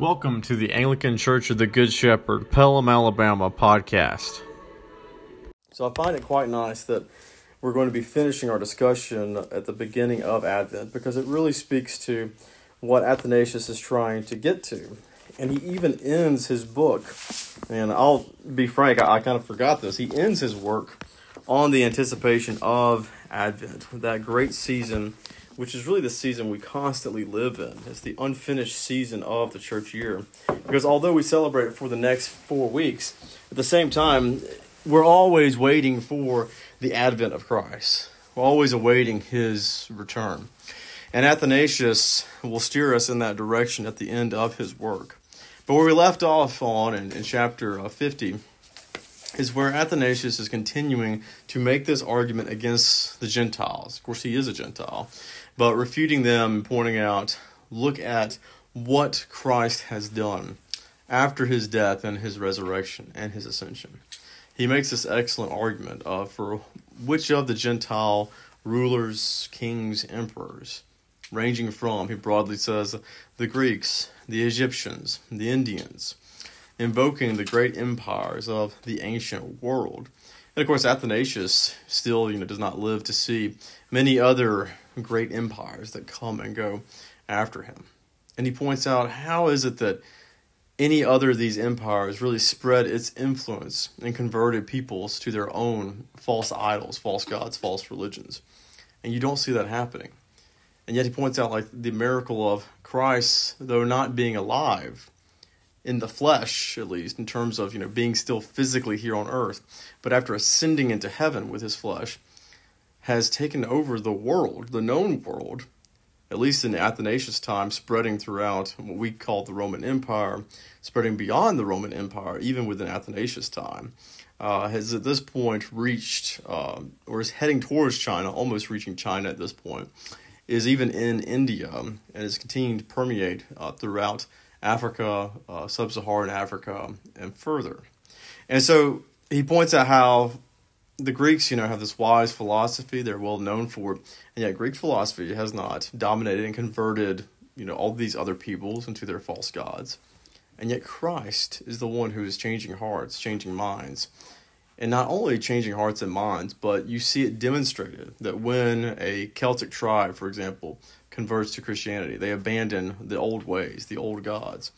Welcome to the Anglican Church of the Good Shepherd, Pelham, Alabama podcast. So I find it quite nice that we're going to be finishing our discussion at the beginning of Advent because it really speaks to what Athanasius is trying to get to. And he even ends his book, and I'll be frank, I, I kind of forgot this. He ends his work on the anticipation of Advent, that great season which is really the season we constantly live in. It's the unfinished season of the church year. Because although we celebrate for the next four weeks, at the same time, we're always waiting for the advent of Christ. We're always awaiting his return. And Athanasius will steer us in that direction at the end of his work. But where we left off on in, in chapter uh, 50 is where Athanasius is continuing to make this argument against the Gentiles. Of course, he is a Gentile but refuting them, pointing out, look at what Christ has done after his death and his resurrection and his ascension. He makes this excellent argument uh, for which of the Gentile rulers, kings, emperors, ranging from, he broadly says, the Greeks, the Egyptians, the Indians, invoking the great empires of the ancient world. And of course, Athanasius still, you know, does not live to see many other great empires that come and go after him. And he points out how is it that any other of these empires really spread its influence and converted peoples to their own false idols, false gods, false religions. And you don't see that happening. And yet he points out like the miracle of Christ, though not being alive in the flesh, at least, in terms of, you know, being still physically here on earth, but after ascending into heaven with his flesh, has taken over the world, the known world, at least in Athanasius' time, spreading throughout what we call the Roman Empire, spreading beyond the Roman Empire, even within Athanasius' time, uh, has at this point reached, uh, or is heading towards China, almost reaching China at this point, is even in India, and is continuing to permeate uh, throughout Africa, uh, sub Saharan Africa, and further. And so he points out how the Greeks, you know, have this wise philosophy. They're well known for. And yet Greek philosophy has not dominated and converted, you know, all these other peoples into their false gods. And yet Christ is the one who is changing hearts, changing minds. And not only changing hearts and minds, but you see it demonstrated that when a Celtic tribe, for example, converts to Christianity, they abandon the old ways, the old gods.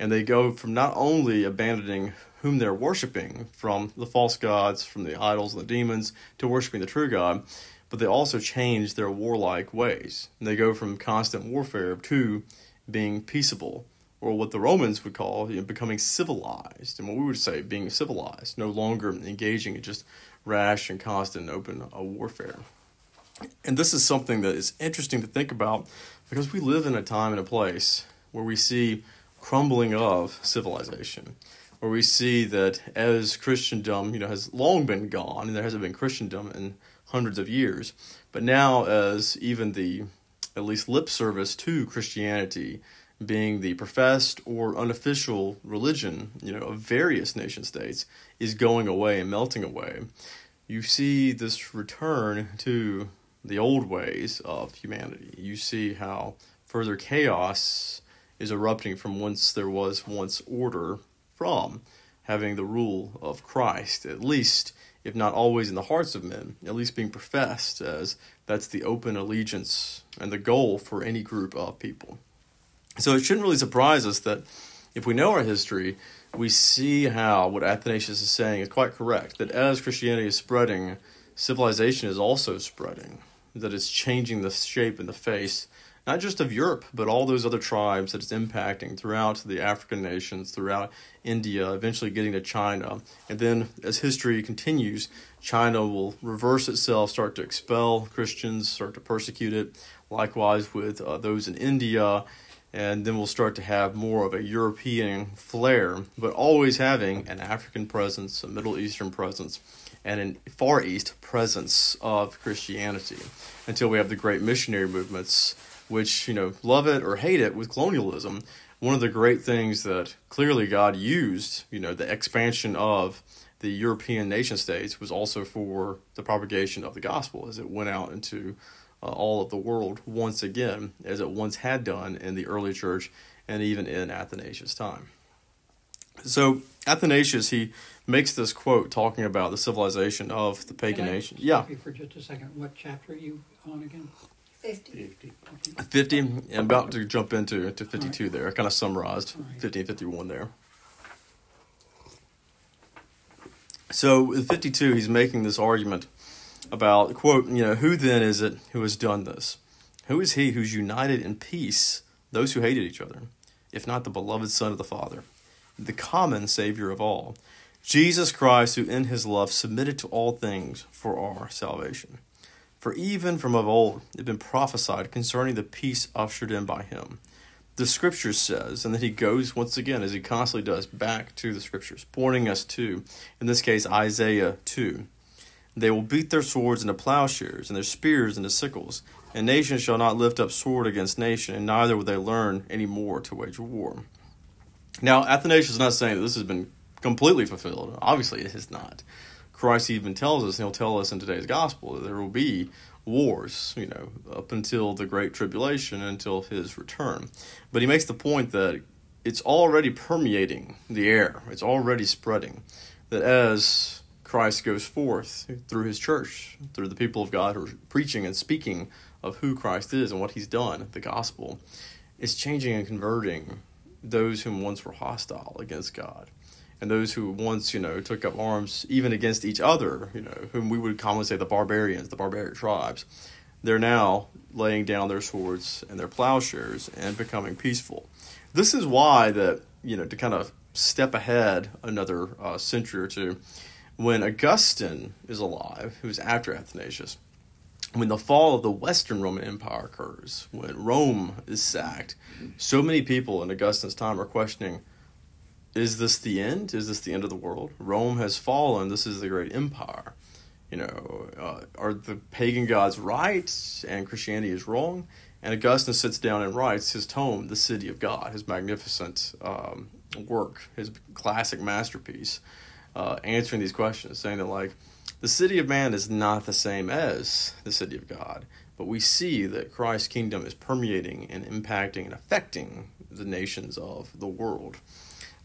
And they go from not only abandoning whom they're worshiping from the false gods, from the idols and the demons, to worshiping the true God, but they also change their warlike ways. And they go from constant warfare to being peaceable, or what the Romans would call you know, becoming civilized, and what we would say being civilized, no longer engaging in just rash and constant open uh, warfare. And this is something that is interesting to think about because we live in a time and a place where we see crumbling of civilization where we see that as Christendom, you know, has long been gone, and there hasn't been Christendom in hundreds of years, but now as even the at least lip service to Christianity being the professed or unofficial religion, you know, of various nation states is going away and melting away. You see this return to the old ways of humanity. You see how further chaos is erupting from whence there was once order from having the rule of Christ, at least, if not always in the hearts of men, at least being professed as that's the open allegiance and the goal for any group of people. So it shouldn't really surprise us that if we know our history, we see how what Athanasius is saying is quite correct that as Christianity is spreading, civilization is also spreading, that it's changing the shape and the face not just of Europe, but all those other tribes that it's impacting throughout the African nations, throughout India, eventually getting to China. And then as history continues, China will reverse itself, start to expel Christians, start to persecute it. Likewise with uh, those in India. And then we'll start to have more of a European flair, but always having an African presence, a Middle Eastern presence, and a Far East presence of Christianity until we have the great missionary movements which, you know, love it or hate it with colonialism, one of the great things that clearly God used, you know, the expansion of the European nation states was also for the propagation of the gospel as it went out into uh, all of the world once again, as it once had done in the early church and even in Athanasius' time. So Athanasius he makes this quote talking about the civilization of the pagan nation. Yeah. For just a second, what chapter are you on again? 50. 50. I'm about to jump into, into 52 Right. there. I kind of summarized Right. 50 and 51 there. So with 52, he's making this argument about, quote, you know, who then is it who has done this? Who is he who's united in peace those who hated each other, if not the beloved Son of the Father, the common Savior of all, Jesus Christ, who in his love submitted to all things for our salvation? For even from of old it had been prophesied concerning the peace ushered in by him. The scripture says, and then he goes once again, as he constantly does, back to the scriptures, pointing us to, in this case, Isaiah 2. They will beat their swords into plowshares, and their spears into sickles, and nation shall not lift up sword against nation, and neither will they learn any more to wage war. Now, Athanasius is not saying that this has been completely fulfilled. Obviously, it has not. Christ even tells us, and he'll tell us in today's gospel, that there will be wars, you know, up until the Great Tribulation, until his return. But he makes the point that it's already permeating the air, it's already spreading. That as Christ goes forth through his church, through the people of God who are preaching and speaking of who Christ is and what he's done, the gospel, it's changing and converting those whom once were hostile against God and those who once, you know, took up arms even against each other, you know, whom we would commonly say the barbarians, the barbaric tribes, they're now laying down their swords and their plowshares and becoming peaceful. This is why that, you know, to kind of step ahead another uh, century or two, when Augustine is alive, who's after Athanasius, when the fall of the Western Roman Empire occurs, when Rome is sacked, so many people in Augustine's time are questioning is this the end? Is this the end of the world? Rome has fallen. This is the great empire. You know, uh, are the pagan gods right and Christianity is wrong? And Augustine sits down and writes his tome, The City of God, his magnificent um, work, his classic masterpiece, uh, answering these questions, saying that, like, the city of man is not the same as the city of God, but we see that Christ's kingdom is permeating and impacting and affecting the nations of the world.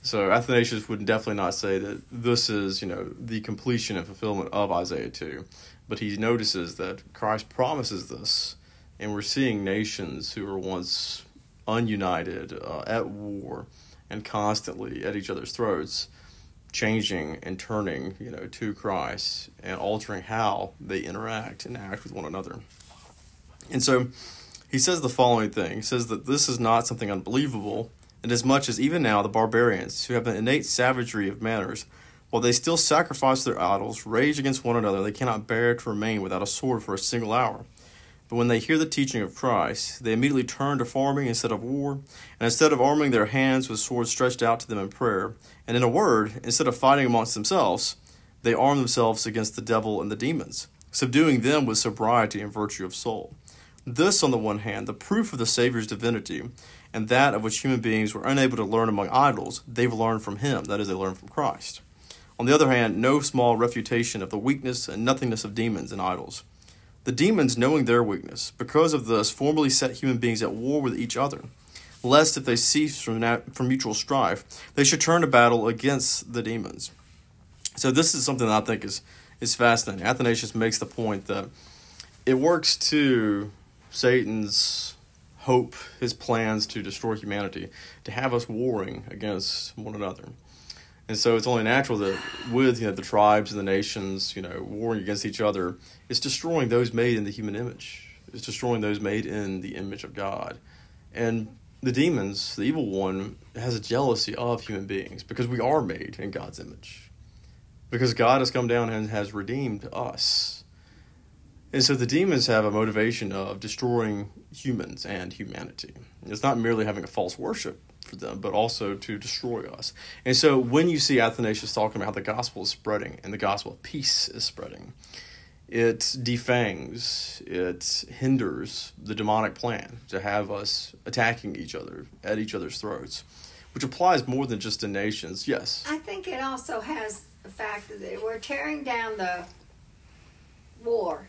So Athanasius would definitely not say that this is, you know, the completion and fulfillment of Isaiah 2, but he notices that Christ promises this, and we're seeing nations who were once ununited, uh, at war, and constantly at each other's throats, changing and turning, you know, to Christ and altering how they interact and act with one another. And so he says the following thing. He says that this is not something unbelievable, inasmuch as even now the barbarians, who have an innate savagery of manners, while they still sacrifice their idols, rage against one another, they cannot bear to remain without a sword for a single hour. But when they hear the teaching of Christ, they immediately turn to farming instead of war, and instead of arming their hands with swords stretched out to them in prayer, and in a word, instead of fighting amongst themselves, they arm themselves against the devil and the demons, subduing them with sobriety and virtue of soul. This, on the one hand, the proof of the Savior's divinity, and that of which human beings were unable to learn among idols, they've learned from him, that is, they learned from Christ. On the other hand, no small refutation of the weakness and nothingness of demons and idols. The demons, knowing their weakness, because of this, formerly set human beings at war with each other, lest if they cease from, nat- from mutual strife, they should turn to battle against the demons. So this is something that I think is, is fascinating. Athanasius makes the point that it works to Satan's hope, his plans to destroy humanity, to have us warring against one another. And so it's only natural that with you know the tribes and the nations, you know, warring against each other, it's destroying those made in the human image. It's destroying those made in the image of God. And the demons, the evil one, has a jealousy of human beings because we are made in God's image. Because God has come down and has redeemed us. And so the demons have a motivation of destroying humans and humanity. It's not merely having a false worship for them, but also to destroy us. And so when you see Athanasius talking about how the gospel is spreading and the gospel of peace is spreading, it defangs, it hinders the demonic plan to have us attacking each other at each other's throats, which applies more than just to nations. Yes. I think it also has the fact that we're tearing down the war.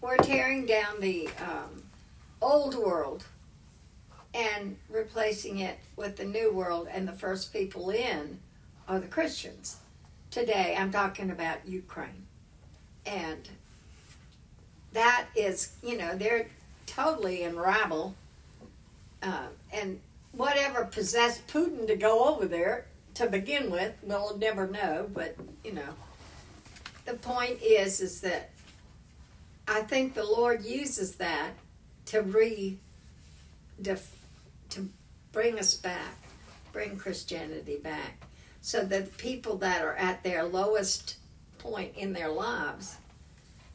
We're tearing down the um, old world and replacing it with the new world, and the first people in are the Christians. Today, I'm talking about Ukraine. And that is, you know, they're totally in rabble. Uh, and whatever possessed Putin to go over there to begin with, we'll never know. But you know, the point is, is that I think the Lord uses that to re, def, to bring us back, bring Christianity back, so that people that are at their lowest point in their lives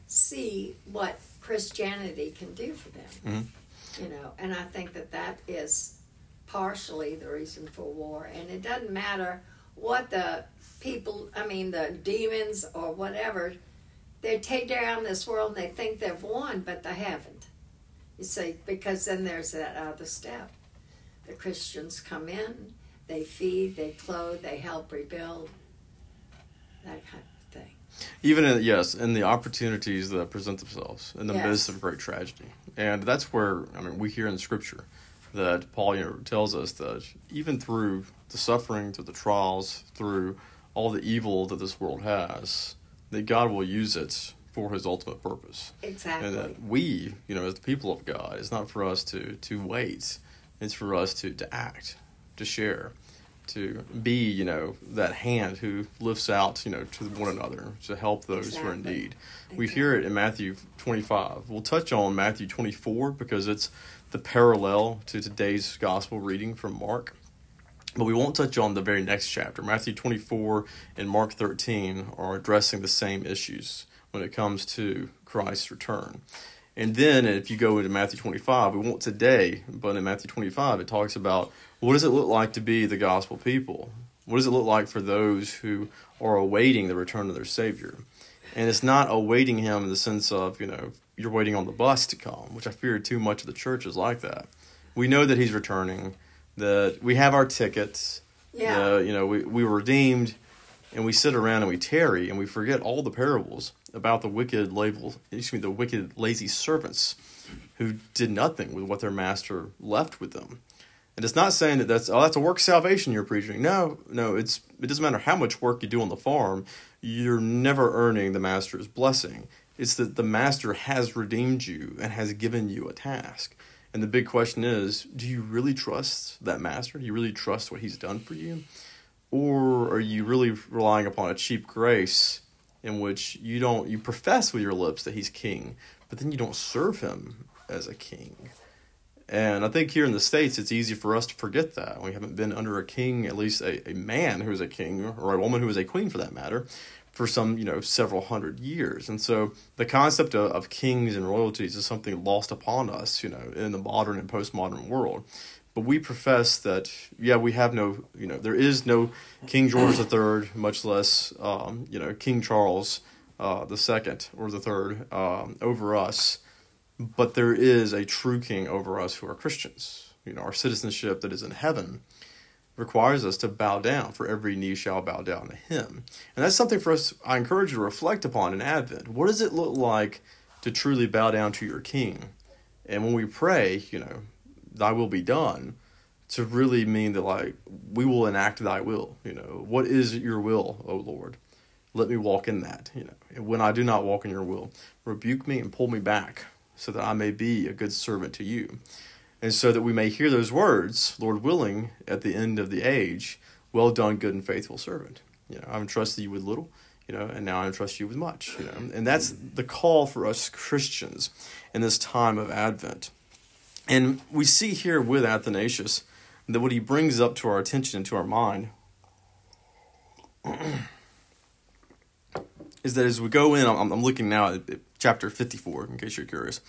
see what Christianity can do for them. Mhm. You know, and I think that that is partially the reason for war. And it doesn't matter what the people, I mean, the demons or whatever, they take down this world and they think they've won, but they haven't. You see, because then there's that other step. The Christians come in, they feed, they clothe, they help rebuild, that kind of thing. even in, yes, in the opportunities that present themselves in the Yes. midst of great tragedy, and that's where I mean we hear in Scripture that Paul you know, tells us that even through the suffering, through the trials, through all the evil that this world has, that God will use it for His ultimate purpose, Exactly. and that we, you know, as the people of God, it's not for us to to wait; it's for us to to act, to share. To be, you know, that hand who lifts out, you know, to one another to help those who are in Exactly. need. We hear it in Matthew 25. We'll touch on Matthew 24 because it's the parallel to today's gospel reading from Mark. But we won't touch on the very next chapter. Matthew 24 and Mark 13 are addressing the same issues when it comes to Christ's return. And then if you go into Matthew 25, we won't today, but in Matthew 25, it talks about what does it look like to be the gospel people? What does it look like for those who are awaiting the return of their Savior? And it's not awaiting Him in the sense of, you know, you're waiting on the bus to come, which I fear too much of the church is like that. We know that He's returning, that we have our tickets, yeah. uh, you know, we, we were redeemed, and we sit around and we tarry, and we forget all the parables about the wicked label, excuse me, the wicked lazy servants who did nothing with what their master left with them. And it's not saying that that's oh that's a work salvation you're preaching. No, no, it's it doesn't matter how much work you do on the farm, you're never earning the master's blessing. It's that the master has redeemed you and has given you a task. And the big question is, do you really trust that master? Do you really trust what he's done for you? Or are you really relying upon a cheap grace in which you don't you profess with your lips that he's king, but then you don't serve him as a king? And I think here in the States, it's easy for us to forget that. We haven't been under a king, at least a, a man who is a king, or a woman who is a queen for that matter, for some, you know, several hundred years. And so the concept of, of kings and royalties is something lost upon us, you know, in the modern and postmodern world. But we profess that, yeah, we have no, you know, there is no King George III, much less, um, you know, King Charles uh, the second or the third um, over us but there is a true king over us who are Christians. You know, our citizenship that is in heaven requires us to bow down, for every knee shall bow down to him. And that's something for us, I encourage you to reflect upon in Advent. What does it look like to truly bow down to your king? And when we pray, you know, thy will be done, to really mean that, like, we will enact thy will. You know, what is your will, O Lord? Let me walk in that. You know, when I do not walk in your will, rebuke me and pull me back so that I may be a good servant to you. And so that we may hear those words, Lord willing, at the end of the age, well done, good and faithful servant. You know, I've entrusted you with little, you know, and now I entrust you with much, you know. And that's the call for us Christians in this time of Advent. And we see here with Athanasius that what he brings up to our attention and to our mind is that as we go in, I'm, I'm looking now at chapter 54, in case you're curious,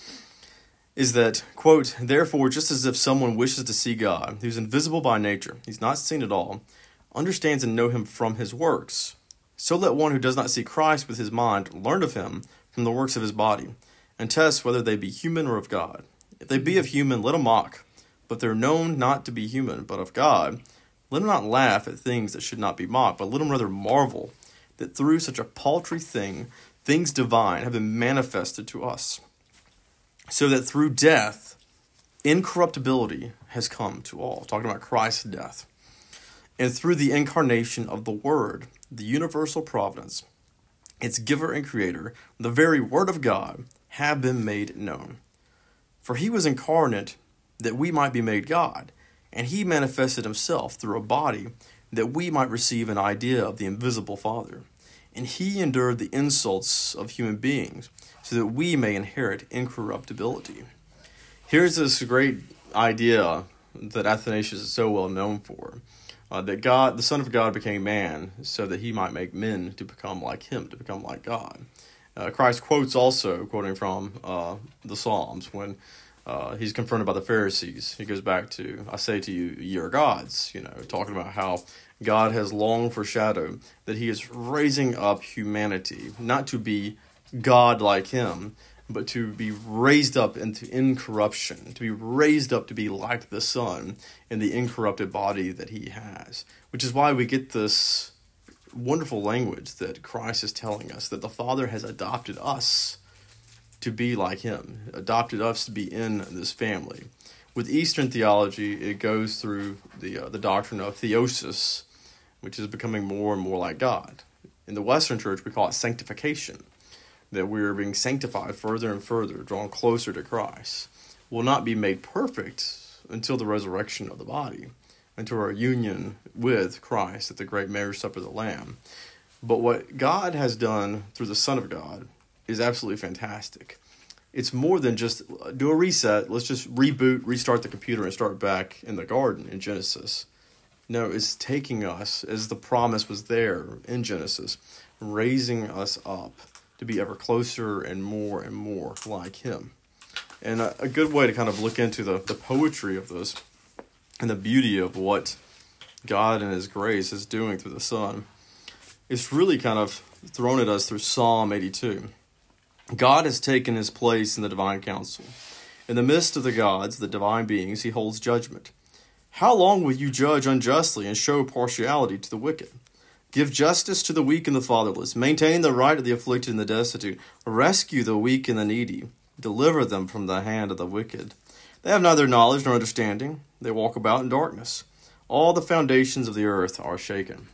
is that, quote, therefore, just as if someone wishes to see God, who's invisible by nature, he's not seen at all, understands and know him from his works, so let one who does not see Christ with his mind learn of him from the works of his body, and test whether they be human or of God. If they be of human, let him mock, but they're known not to be human, but of God. Let him not laugh at things that should not be mocked, but let him rather marvel that through such a paltry thing, things divine have been manifested to us, so that through death incorruptibility has come to all, talking about Christ's death. And through the incarnation of the Word, the universal providence, its giver and creator, the very Word of God, have been made known. For he was incarnate that we might be made God, and he manifested himself through a body that we might receive an idea of the invisible Father. And he endured the insults of human beings, so that we may inherit incorruptibility. Here's this great idea that Athanasius is so well known for. Uh, that God, the Son of God, became man so that he might make men to become like him, to become like God. Uh, Christ quotes also, quoting from uh, the Psalms, when uh, he's confronted by the Pharisees. He goes back to, I say to you, ye are gods, you know, talking about how God has long foreshadowed that he is raising up humanity, not to be God like him, but to be raised up into incorruption, to be raised up to be like the Son in the incorrupted body that he has. Which is why we get this wonderful language that Christ is telling us that the Father has adopted us to be like him, adopted us to be in this family. With Eastern theology, it goes through the uh, the doctrine of theosis, which is becoming more and more like God. In the Western Church, we call it sanctification, that we are being sanctified further and further, drawn closer to Christ. Will not be made perfect until the resurrection of the body, until our union with Christ at the great marriage supper of the Lamb. But what God has done through the Son of God is absolutely fantastic. It's more than just do a reset, let's just reboot, restart the computer, and start back in the garden in Genesis. No, it's taking us, as the promise was there in Genesis, raising us up to be ever closer and more and more like Him. And a, a good way to kind of look into the, the poetry of this and the beauty of what God and His grace is doing through the Son is really kind of thrown at us through Psalm 82. God has taken his place in the divine council. In the midst of the gods, the divine beings, he holds judgment. How long will you judge unjustly and show partiality to the wicked? Give justice to the weak and the fatherless. Maintain the right of the afflicted and the destitute. Rescue the weak and the needy. Deliver them from the hand of the wicked. They have neither knowledge nor understanding. They walk about in darkness. All the foundations of the earth are shaken.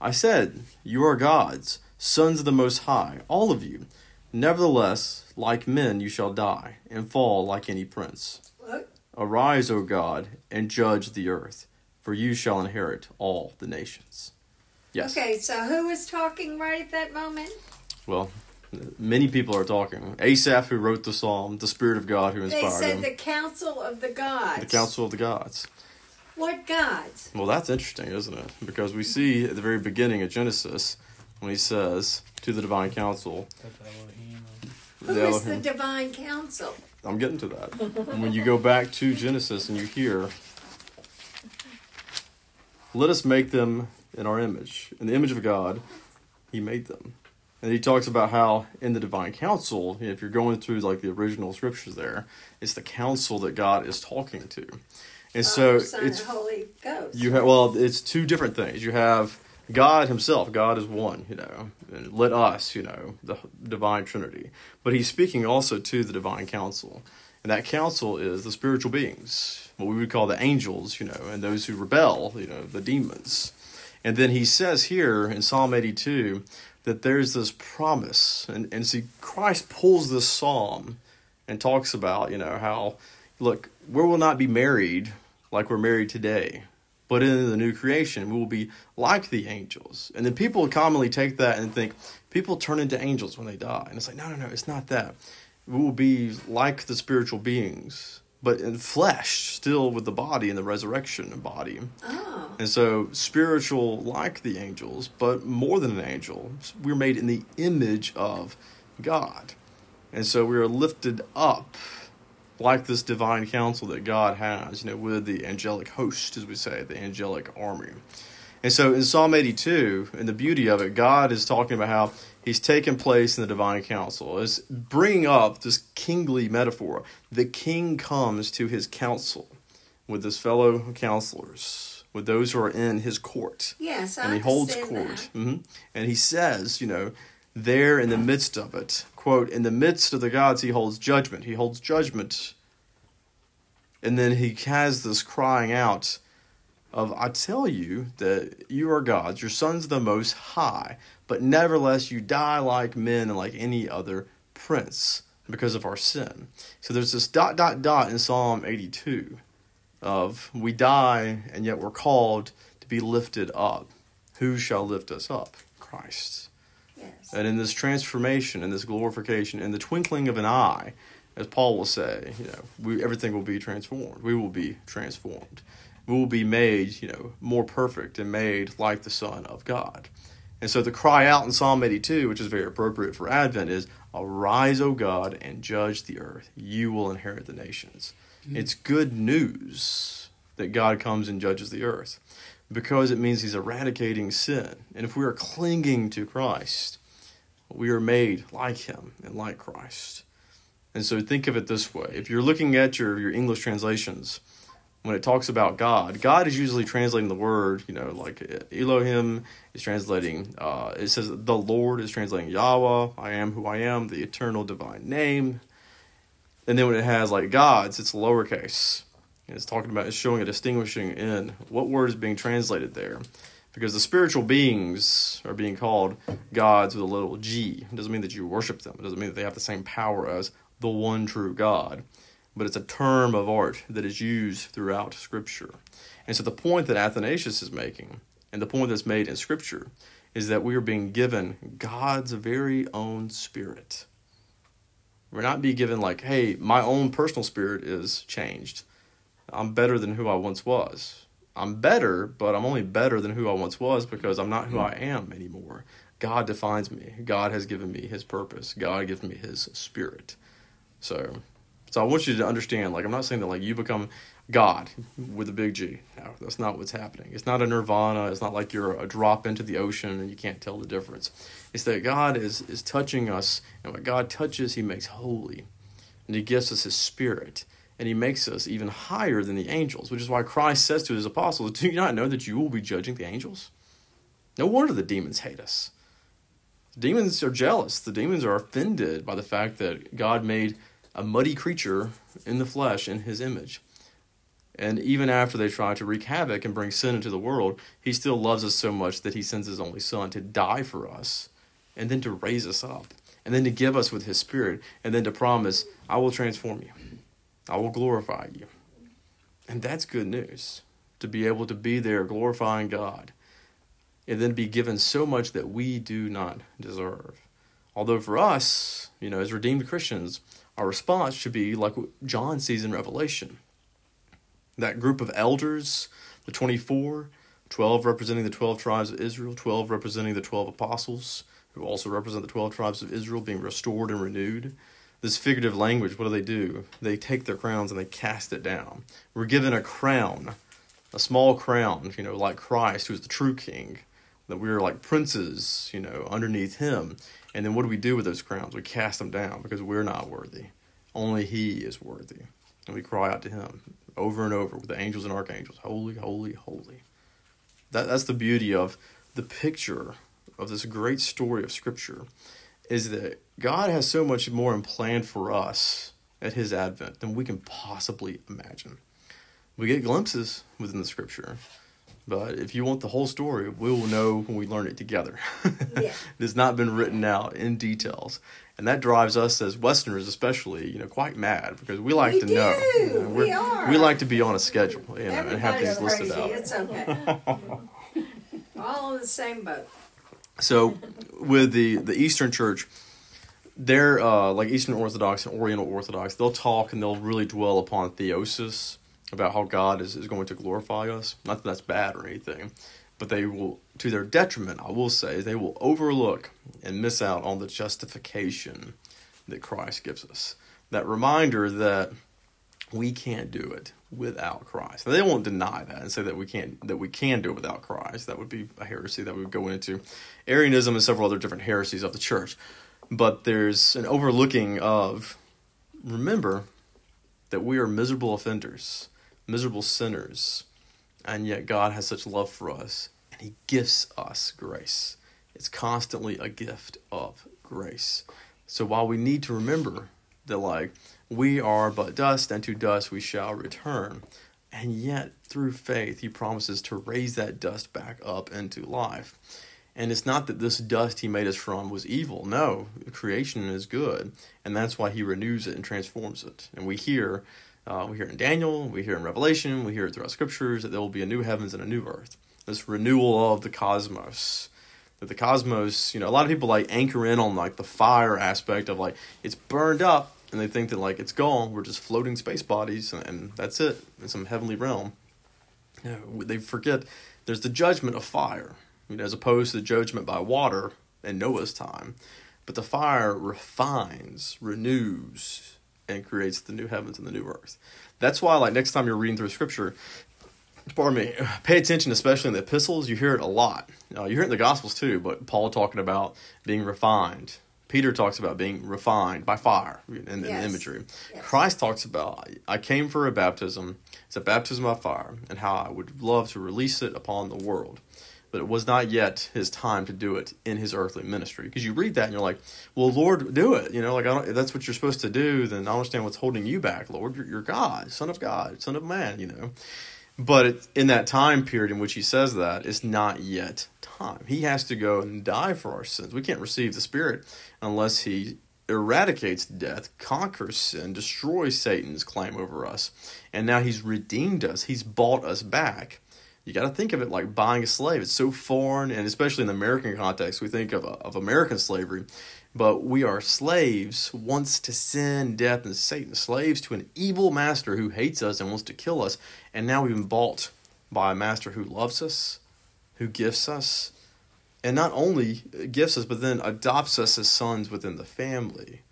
I said, You are gods, sons of the Most High, all of you. Nevertheless, like men you shall die, and fall like any prince. What? Arise, O God, and judge the earth, for you shall inherit all the nations. Yes. Okay, so who was talking right at that moment? Well, many people are talking. Asaph, who wrote the psalm, the Spirit of God, who inspired They inspired said him, the council of the gods. the council of the gods. What gods? Well, that's interesting, isn't it? Because we see at the very beginning of Genesis when he says to the divine council, Who the is the divine council? I'm getting to that. And when you go back to Genesis and you hear, let us make them in our image. In the image of God, He made them. And he talks about how in the divine council, if you're going through like the original scriptures there, it's the council that God is talking to. And so Son, it's Holy Ghost. you have well, it's two different things. You have God Himself. God is one. You know, and let us. You know, the divine Trinity. But He's speaking also to the divine council, and that council is the spiritual beings, what we would call the angels. You know, and those who rebel. You know, the demons. And then He says here in Psalm 82 that there's this promise, and and see Christ pulls this psalm and talks about you know how look we will not be married like we're married today but in the new creation we will be like the angels. And then people commonly take that and think people turn into angels when they die. And it's like no no no it's not that. We will be like the spiritual beings but in flesh still with the body and the resurrection body. Oh, and so spiritual like the angels but more than an angel we're made in the image of god. And so we are lifted up like this divine council that God has, you know, with the angelic host, as we say, the angelic army. And so in Psalm 82, and the beauty of it, God is talking about how he's taken place in the divine council. Is bringing up this kingly metaphor. The king comes to his council with his fellow counselors, with those who are in his court yes, I and he holds court. hmm And he says, you know, there in the midst of it, quote, in the midst of the gods, he holds judgment. He holds judgment And then he has this crying out of, I tell you that you are gods, your son's the most high, but nevertheless you die like men and like any other prince because of our sin. So there's this dot, dot, dot in Psalm 82 of we die and yet we're called to be lifted up. Who shall lift us up? Christ. Yes. And in this transformation, in this glorification, in the twinkling of an eye, as Paul will say, you know, we, everything will be transformed. We will be transformed. We will be made, you know, more perfect and made like the Son of God. And so the cry out in Psalm 82, which is very appropriate for Advent, is Arise, O God, and judge the earth. You will inherit the nations. Mm-hmm. It's good news that God comes and judges the earth because it means he's eradicating sin. And if we are clinging to Christ, we are made like him and like Christ. And so think of it this way if you're looking at your, your English translations, when it talks about God, God is usually translating the word, you know, like Elohim is translating, uh, it says the Lord is translating Yahweh, I am who I am, the eternal divine name. And then when it has like gods, it's lowercase. And it's talking about, it's showing a distinguishing in what word is being translated there. Because the spiritual beings are being called gods with a little g. It doesn't mean that you worship them, it doesn't mean that they have the same power as the one true God but it's a term of art that is used throughout Scripture. And so the point that Athanasius is making, and the point that's made in Scripture, is that we are being given God's very own spirit. We're not being given, like, hey, my own personal spirit is changed. I'm better than who I once was. I'm better, but I'm only better than who I once was because I'm not who I am anymore. God defines me. God has given me his purpose. God gives me his spirit. So so I want you to understand, like, I'm not saying that like you become God with a big G. No, that's not what's happening. It's not a nirvana. It's not like you're a drop into the ocean and you can't tell the difference. It's that God is is touching us, and what God touches, He makes holy, and He gives us His Spirit, and He makes us even higher than the angels. Which is why Christ says to His apostles, "Do you not know that you will be judging the angels? No wonder the demons hate us." Demons are jealous. The demons are offended by the fact that God made a muddy creature in the flesh in his image. And even after they try to wreak havoc and bring sin into the world, he still loves us so much that he sends his only son to die for us and then to raise us up and then to give us with his spirit and then to promise, I will transform you. I will glorify you. And that's good news to be able to be there glorifying God and then be given so much that we do not deserve. Although for us, you know, as redeemed Christians, our response should be like what John sees in Revelation. That group of elders, the 24, 12 representing the 12 tribes of Israel, 12 representing the 12 apostles, who also represent the 12 tribes of Israel being restored and renewed. This figurative language, what do they do? They take their crowns and they cast it down. We're given a crown, a small crown, you know, like Christ, who's the true king, that we're like princes, you know, underneath him. And then what do we do with those crowns? We cast them down because we're not worthy. Only He is worthy. And we cry out to Him over and over with the angels and archangels Holy, holy, holy. That, that's the beauty of the picture of this great story of Scripture is that God has so much more in plan for us at His advent than we can possibly imagine. We get glimpses within the Scripture, but if you want the whole story, we will know when we learn it together. Yeah. it has not been written out in details. And that drives us as Westerners, especially, you know, quite mad because we like We to know. You know, We we're- We like to be on a schedule, you know, and have things listed crazy. out. It's okay. All in the same boat. So, with the the Eastern Church, they're uh, like Eastern Orthodox and Oriental Orthodox. They'll talk and they'll really dwell upon theosis about how God is, is going to glorify us. Not that that's bad or anything, but they will, to their detriment, I will say, they will overlook and miss out on the justification that Christ gives us. That reminder that we can't do it without Christ. Now, they won't deny that and say that we can't that we can do it without Christ. That would be a heresy that we would go into Arianism and several other different heresies of the church. But there's an overlooking of remember that we are miserable offenders, miserable sinners, and yet God has such love for us and he gifts us grace. It's constantly a gift of grace. So while we need to remember that like we are but dust and to dust we shall return and yet through faith he promises to raise that dust back up into life and it's not that this dust he made us from was evil no creation is good and that's why he renews it and transforms it and we hear uh, we hear in daniel we hear in revelation we hear it throughout scriptures that there will be a new heavens and a new earth this renewal of the cosmos that the cosmos, you know, a lot of people like anchor in on like the fire aspect of like it's burned up and they think that like it's gone, we're just floating space bodies and, and that's it in some heavenly realm. You know, they forget there's the judgment of fire, you know, as opposed to the judgment by water in Noah's time. But the fire refines, renews, and creates the new heavens and the new earth. That's why, like, next time you're reading through scripture, pardon me, pay attention, especially in the epistles. You hear it a lot. Uh, you hear it in the Gospels too, but Paul talking about being refined. Peter talks about being refined by fire in, in Yes. imagery. Yes. Christ talks about, I came for a baptism. It's a baptism by fire, and how I would love to release it upon the world. But it was not yet his time to do it in his earthly ministry. Because you read that and you're like, well, Lord, do it. You know, like, I don't, that's what you're supposed to do, then I understand what's holding you back, Lord. You're, you're God, Son of God, Son of Man, you know. But it, in that time period in which he says that, it's not yet time. He has to go and die for our sins. We can't receive the Spirit unless he eradicates death, conquers sin, destroys Satan's claim over us. And now he's redeemed us, he's bought us back. You got to think of it like buying a slave. It's so foreign, and especially in the American context, we think of, of American slavery. But we are slaves once to sin, death, and Satan. Slaves to an evil master who hates us and wants to kill us. And now we've been bought by a master who loves us, who gifts us, and not only gifts us, but then adopts us as sons within the family.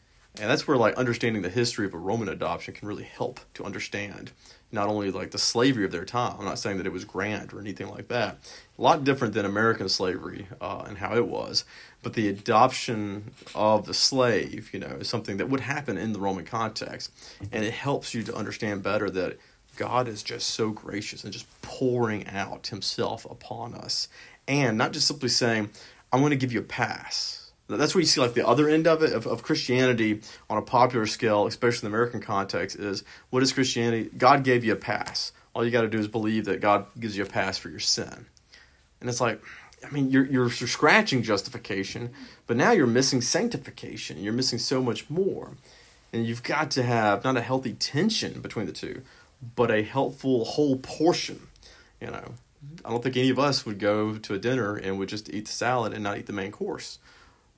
And that's where like understanding the history of a Roman adoption can really help to understand not only like the slavery of their time. I'm not saying that it was grand or anything like that. A lot different than American slavery uh, and how it was, but the adoption of the slave, you know, is something that would happen in the Roman context, and it helps you to understand better that God is just so gracious and just pouring out Himself upon us, and not just simply saying, "I'm going to give you a pass." That's where you see like the other end of it of, of Christianity on a popular scale, especially in the American context, is what is Christianity? God gave you a pass. All you got to do is believe that God gives you a pass for your sin, and it's like, I mean, you're you're, you're scratching justification, but now you're missing sanctification. You're missing so much more, and you've got to have not a healthy tension between the two, but a helpful whole portion. You know, I don't think any of us would go to a dinner and would just eat the salad and not eat the main course.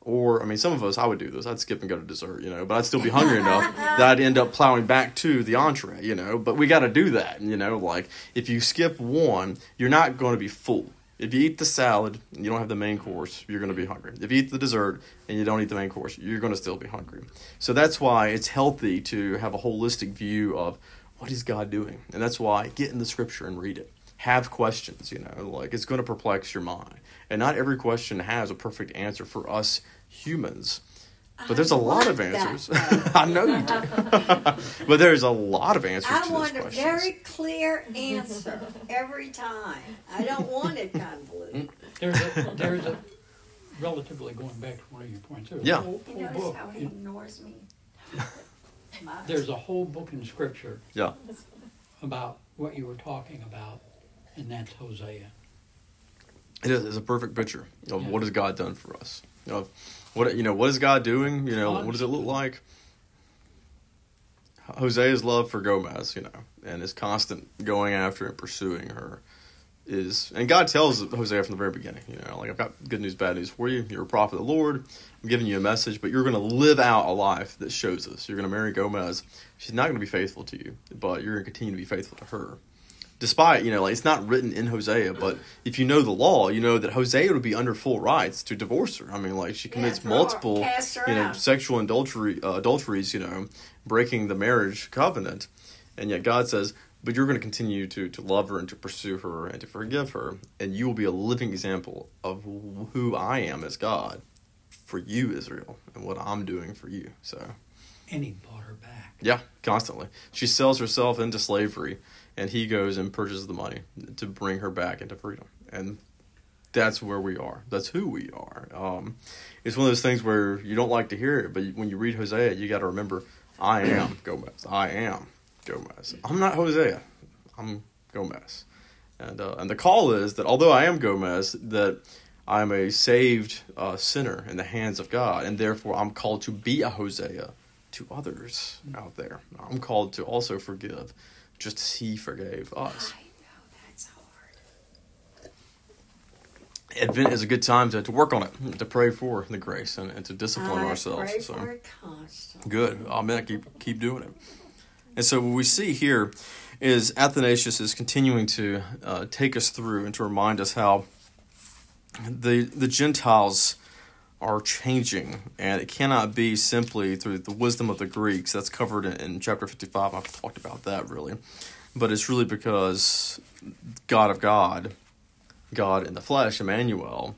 Or, I mean, some of us, I would do this. I'd skip and go to dessert, you know, but I'd still be hungry enough that I'd end up plowing back to the entree, you know. But we got to do that, you know. Like, if you skip one, you're not going to be full. If you eat the salad and you don't have the main course, you're going to be hungry. If you eat the dessert and you don't eat the main course, you're going to still be hungry. So that's why it's healthy to have a holistic view of what is God doing. And that's why get in the scripture and read it. Have questions, you know, like it's going to perplex your mind. And not every question has a perfect answer for us humans. But there's a lot of answers. I know you do. but there's a lot of answers I to those want a questions. very clear answer every time. I don't want it convoluted. Mm. There's a, there's a, relatively going back to one of your points, there's a Yeah. whole, You whole notice book. how he in- ignores me? There's a whole book in scripture Yeah. about what you were talking about, and that's Hosea. It is. It's a perfect picture of Yeah. what has God done for us. Of what you know, what is God doing? You know, what does it look like? Hosea's love for Gomer, you know, and his constant going after and pursuing her is, and God tells Hosea from the very beginning, you know, like I've got good news, bad news for you. You're a prophet of the Lord. I'm giving you a message, but you're going to live out a life that shows us. You're going to marry Gomer. She's not going to be faithful to you, but you're going to continue to be faithful to her despite you know like it's not written in hosea but if you know the law you know that hosea would be under full rights to divorce her i mean like she commits throw her- multiple cast her you know out. sexual adultery uh, adulteries you know breaking the marriage covenant and yet god says but you're going to continue to to love her and to pursue her and to forgive her and you will be a living example of who i am as god for you israel and what i'm doing for you so And he bought her back. yeah, constantly. She sells herself into slavery, and he goes and purchases the money to bring her back into freedom. And that's where we are. That's who we are. Um, it's one of those things where you don't like to hear it, but when you read Hosea, you got to remember, I am Gomer. I am Gomer. I'm not Hosea. I'm Gomer. And uh, and the call is that although I am Gomer, that I'm a saved uh, sinner in the hands of God, and therefore I'm called to be a Hosea to others out there. I'm called to also forgive, just as He forgave us. I know that's hard. Advent is a good time to, to work on it, to pray for the grace, and, and to discipline I ourselves. Pray so. for it constantly. Good. Amen. Keep keep doing it. And so what we see here is Athanasius is continuing to uh, take us through and to remind us how the the Gentiles are changing, and it cannot be simply through the wisdom of the Greeks. That's covered in, in chapter fifty five. I've talked about that really, but it's really because God of God, God in the flesh, Emmanuel,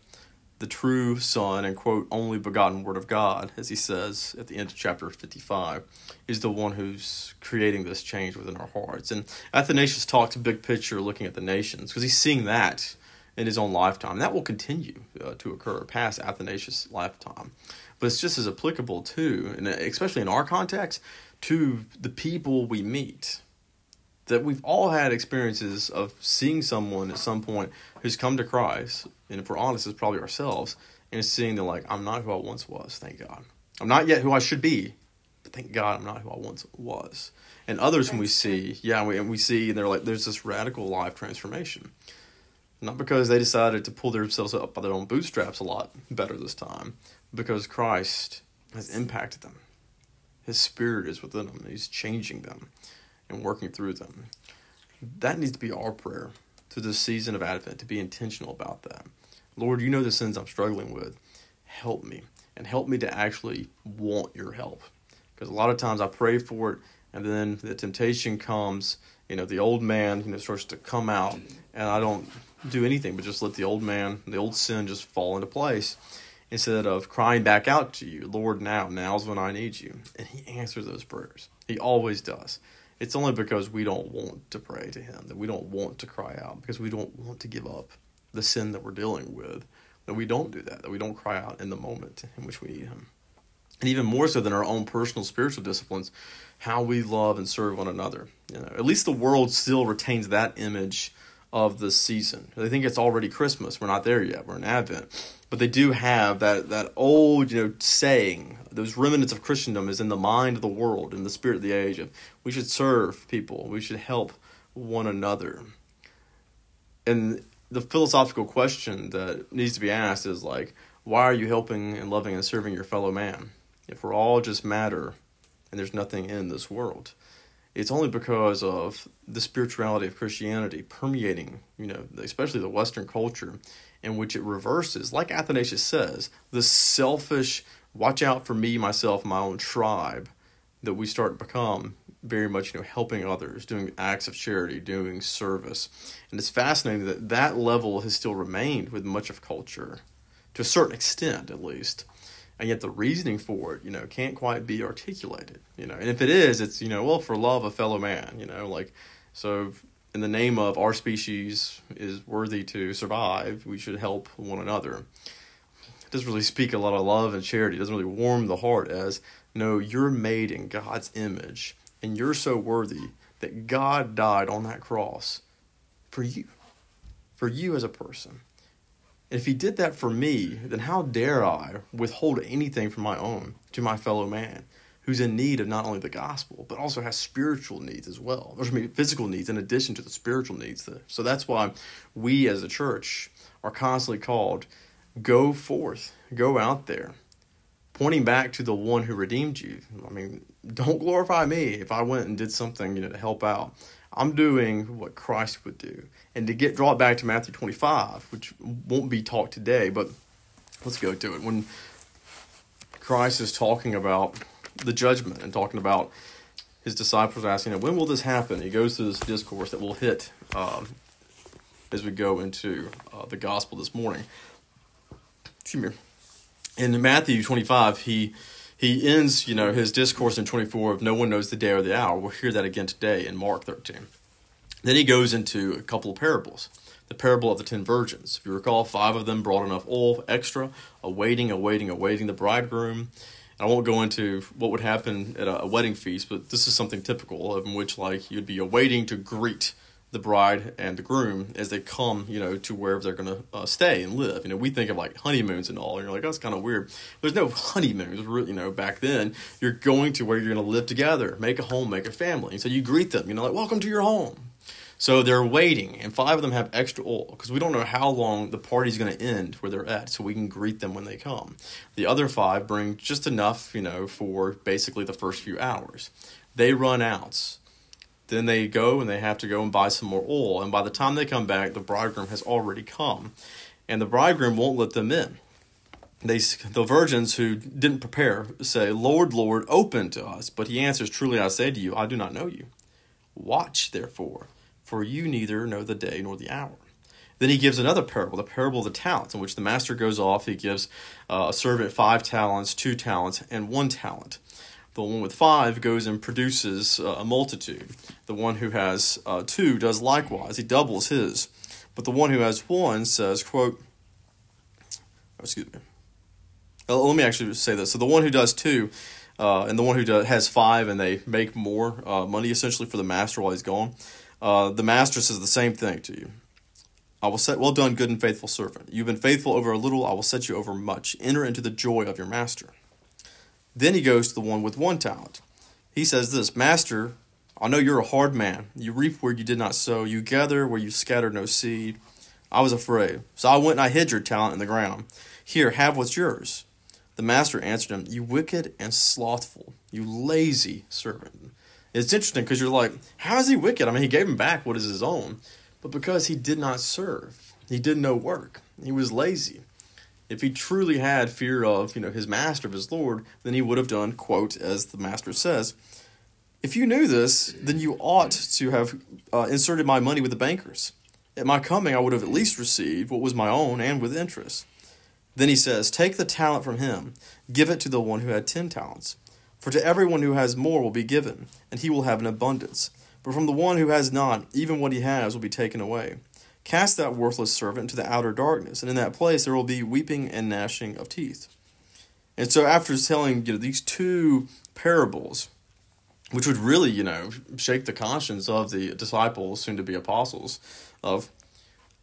the true Son and quote only begotten Word of God, as he says at the end of chapter fifty five, is the one who's creating this change within our hearts. And Athanasius talks big picture, looking at the nations, because he's seeing that in his own lifetime. That will continue uh, to occur past Athanasius' lifetime, but it's just as applicable too, and especially in our context, to the people we meet that we've all had experiences of seeing someone at some point who's come to Christ, and if we're honest, it's probably ourselves, and seeing they're like, I'm not who I once was, thank God. I'm not yet who I should be, but thank God I'm not who I once was. And others, when we see, yeah, we, and we see, and they're like, there's this radical life transformation. Not because they decided to pull themselves up by their own bootstraps a lot better this time, because Christ has impacted them. His spirit is within them, he's changing them and working through them. That needs to be our prayer through this season of Advent, to be intentional about that. Lord, you know the sins I'm struggling with. Help me, and help me to actually want your help. Because a lot of times I pray for it, and then the temptation comes, you know, the old man, you know, starts to come out, and I don't do anything but just let the old man, the old sin just fall into place instead of crying back out to you, Lord, now, now's when I need you. And He answers those prayers. He always does. It's only because we don't want to pray to Him, that we don't want to cry out, because we don't want to give up the sin that we're dealing with, that we don't do that, that we don't cry out in the moment in which we need Him. And even more so than our own personal spiritual disciplines, how we love and serve one another. You know, at least the world still retains that image of the season. They think it's already Christmas. We're not there yet. We're in Advent. But they do have that, that old, you know, saying, those remnants of Christendom is in the mind of the world, in the spirit of the age of we should serve people, we should help one another. And the philosophical question that needs to be asked is like, why are you helping and loving and serving your fellow man? If we're all just matter and there's nothing in this world it's only because of the spirituality of Christianity permeating, you know, especially the Western culture, in which it reverses, like Athanasius says, the selfish, watch out for me, myself, my own tribe, that we start to become very much, you know, helping others, doing acts of charity, doing service. And it's fascinating that that level has still remained with much of culture, to a certain extent at least and yet the reasoning for it, you know, can't quite be articulated, you know. And if it is, it's you know, well, for love of fellow man, you know, like so. In the name of our species is worthy to survive, we should help one another. It doesn't really speak a lot of love and charity. It doesn't really warm the heart as no, you're made in God's image, and you're so worthy that God died on that cross for you, for you as a person. If he did that for me, then how dare I withhold anything from my own to my fellow man who's in need of not only the gospel, but also has spiritual needs as well, or I mean, physical needs in addition to the spiritual needs. So that's why we as a church are constantly called go forth, go out there, pointing back to the one who redeemed you. I mean, don't glorify me if I went and did something you know, to help out. I'm doing what Christ would do. And to get it back to Matthew 25, which won't be taught today, but let's go to it. When Christ is talking about the judgment and talking about his disciples asking, him, when will this happen? He goes through this discourse that will hit um, as we go into uh, the gospel this morning. Excuse me. In Matthew 25, he he ends, you know, his discourse in 24 of no one knows the day or the hour. We'll hear that again today in Mark 13. Then he goes into a couple of parables. The parable of the ten virgins. If you recall, five of them brought enough oil extra, awaiting, awaiting, awaiting the bridegroom. And I won't go into what would happen at a wedding feast, but this is something typical in which like you'd be awaiting to greet the bride and the groom as they come, you know, to wherever they're going to uh, stay and live. You know, we think of like honeymoons and all, and you're like, that's kind of weird. There's no honeymoons, really, you know, back then. You're going to where you're going to live together, make a home, make a family. And so you greet them, you know, like, welcome to your home. So they're waiting, and five of them have extra oil because we don't know how long the party's going to end where they're at, so we can greet them when they come. The other five bring just enough, you know, for basically the first few hours. They run out. Then they go and they have to go and buy some more oil, and by the time they come back, the bridegroom has already come, and the bridegroom won't let them in. They, the virgins who didn't prepare say, Lord, Lord, open to us. But he answers, Truly I say to you, I do not know you. Watch, therefore for you neither know the day nor the hour. Then he gives another parable, the parable of the talents, in which the master goes off. He gives uh, a servant five talents, two talents, and one talent. The one with five goes and produces uh, a multitude. The one who has uh, two does likewise. He doubles his. But the one who has one says, quote, oh, excuse me. Uh, let me actually say this. So the one who does two uh, and the one who does, has five and they make more uh, money essentially for the master while he's gone the master says the same thing to you. I will say, well done, good and faithful servant. You've been faithful over a little, I will set you over much. Enter into the joy of your master. Then he goes to the one with one talent. He says this Master, I know you're a hard man. You reap where you did not sow, you gather where you scattered no seed. I was afraid, so I went and I hid your talent in the ground. Here, have what's yours. The master answered him, You wicked and slothful, you lazy servant. It's interesting because you're like, how is he wicked? I mean, he gave him back what is his own, but because he did not serve, he did no work. He was lazy. If he truly had fear of, you know, his master, of his Lord, then he would have done, quote, as the master says, if you knew this, then you ought to have uh, inserted my money with the bankers. At my coming, I would have at least received what was my own and with interest. Then he says, Take the talent from him, give it to the one who had ten talents. For to everyone who has more will be given, and he will have an abundance. But from the one who has not, even what he has will be taken away. Cast that worthless servant into the outer darkness, and in that place there will be weeping and gnashing of teeth. And so, after telling you know, these two parables, which would really, you know, shake the conscience of the disciples, soon to be apostles, of,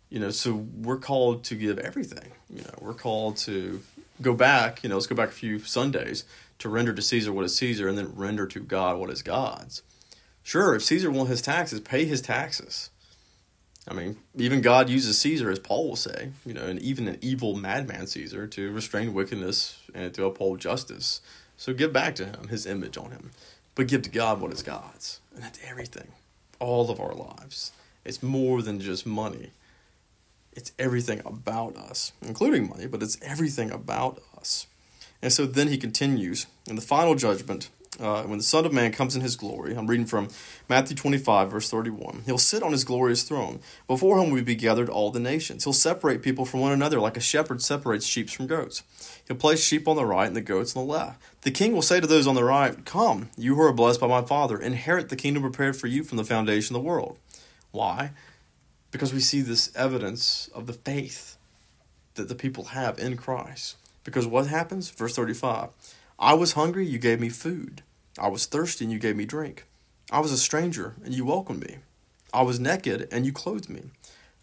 you know, so we're called to give everything. You know, we're called to go back, you know, let's go back a few Sundays to render to Caesar what is Caesar and then render to God what is God's. Sure, if Caesar wants his taxes, pay his taxes. I mean, even God uses Caesar, as Paul will say, you know, and even an evil madman Caesar to restrain wickedness and to uphold justice. So give back to him his image on him, but give to God what is God's. And that's everything, all of our lives. It's more than just money, it's everything about us, including money, but it's everything about us. And so then he continues in the final judgment. Uh, when the Son of Man comes in his glory, I'm reading from Matthew 25, verse 31. He'll sit on his glorious throne. Before him will be gathered all the nations. He'll separate people from one another like a shepherd separates sheep from goats. He'll place sheep on the right and the goats on the left. The king will say to those on the right, Come, you who are blessed by my Father, inherit the kingdom prepared for you from the foundation of the world. Why? Because we see this evidence of the faith that the people have in Christ. Because what happens? Verse 35 I was hungry, you gave me food. I was thirsty, and you gave me drink. I was a stranger, and you welcomed me. I was naked, and you clothed me.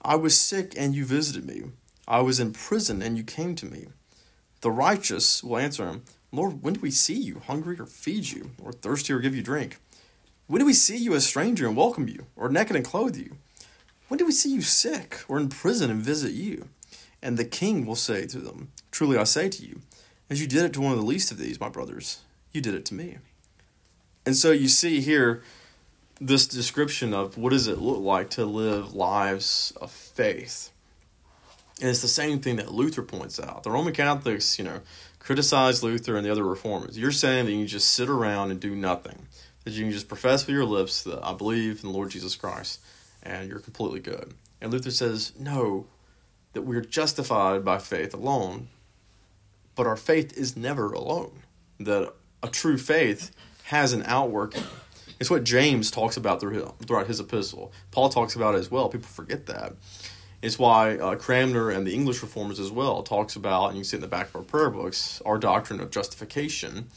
I was sick, and you visited me. I was in prison, and you came to me. The righteous will answer him, Lord, when do we see you hungry or feed you, or thirsty or give you drink? When do we see you a stranger and welcome you, or naked and clothe you? When do we see you sick or in prison and visit you? And the king will say to them, Truly I say to you, as you did it to one of the least of these, my brothers, you did it to me. And so you see here this description of what does it look like to live lives of faith. And it's the same thing that Luther points out. The Roman Catholics, you know, criticize Luther and the other reformers. You're saying that you just sit around and do nothing, that you can just profess with your lips that I believe in the Lord Jesus Christ and you're completely good. And Luther says, no, that we're justified by faith alone, but our faith is never alone. That a true faith has an outworking. It's what James talks about throughout his epistle. Paul talks about it as well. People forget that. It's why uh, Cranmer and the English Reformers as well talks about, and you see it in the back of our prayer books, our doctrine of justification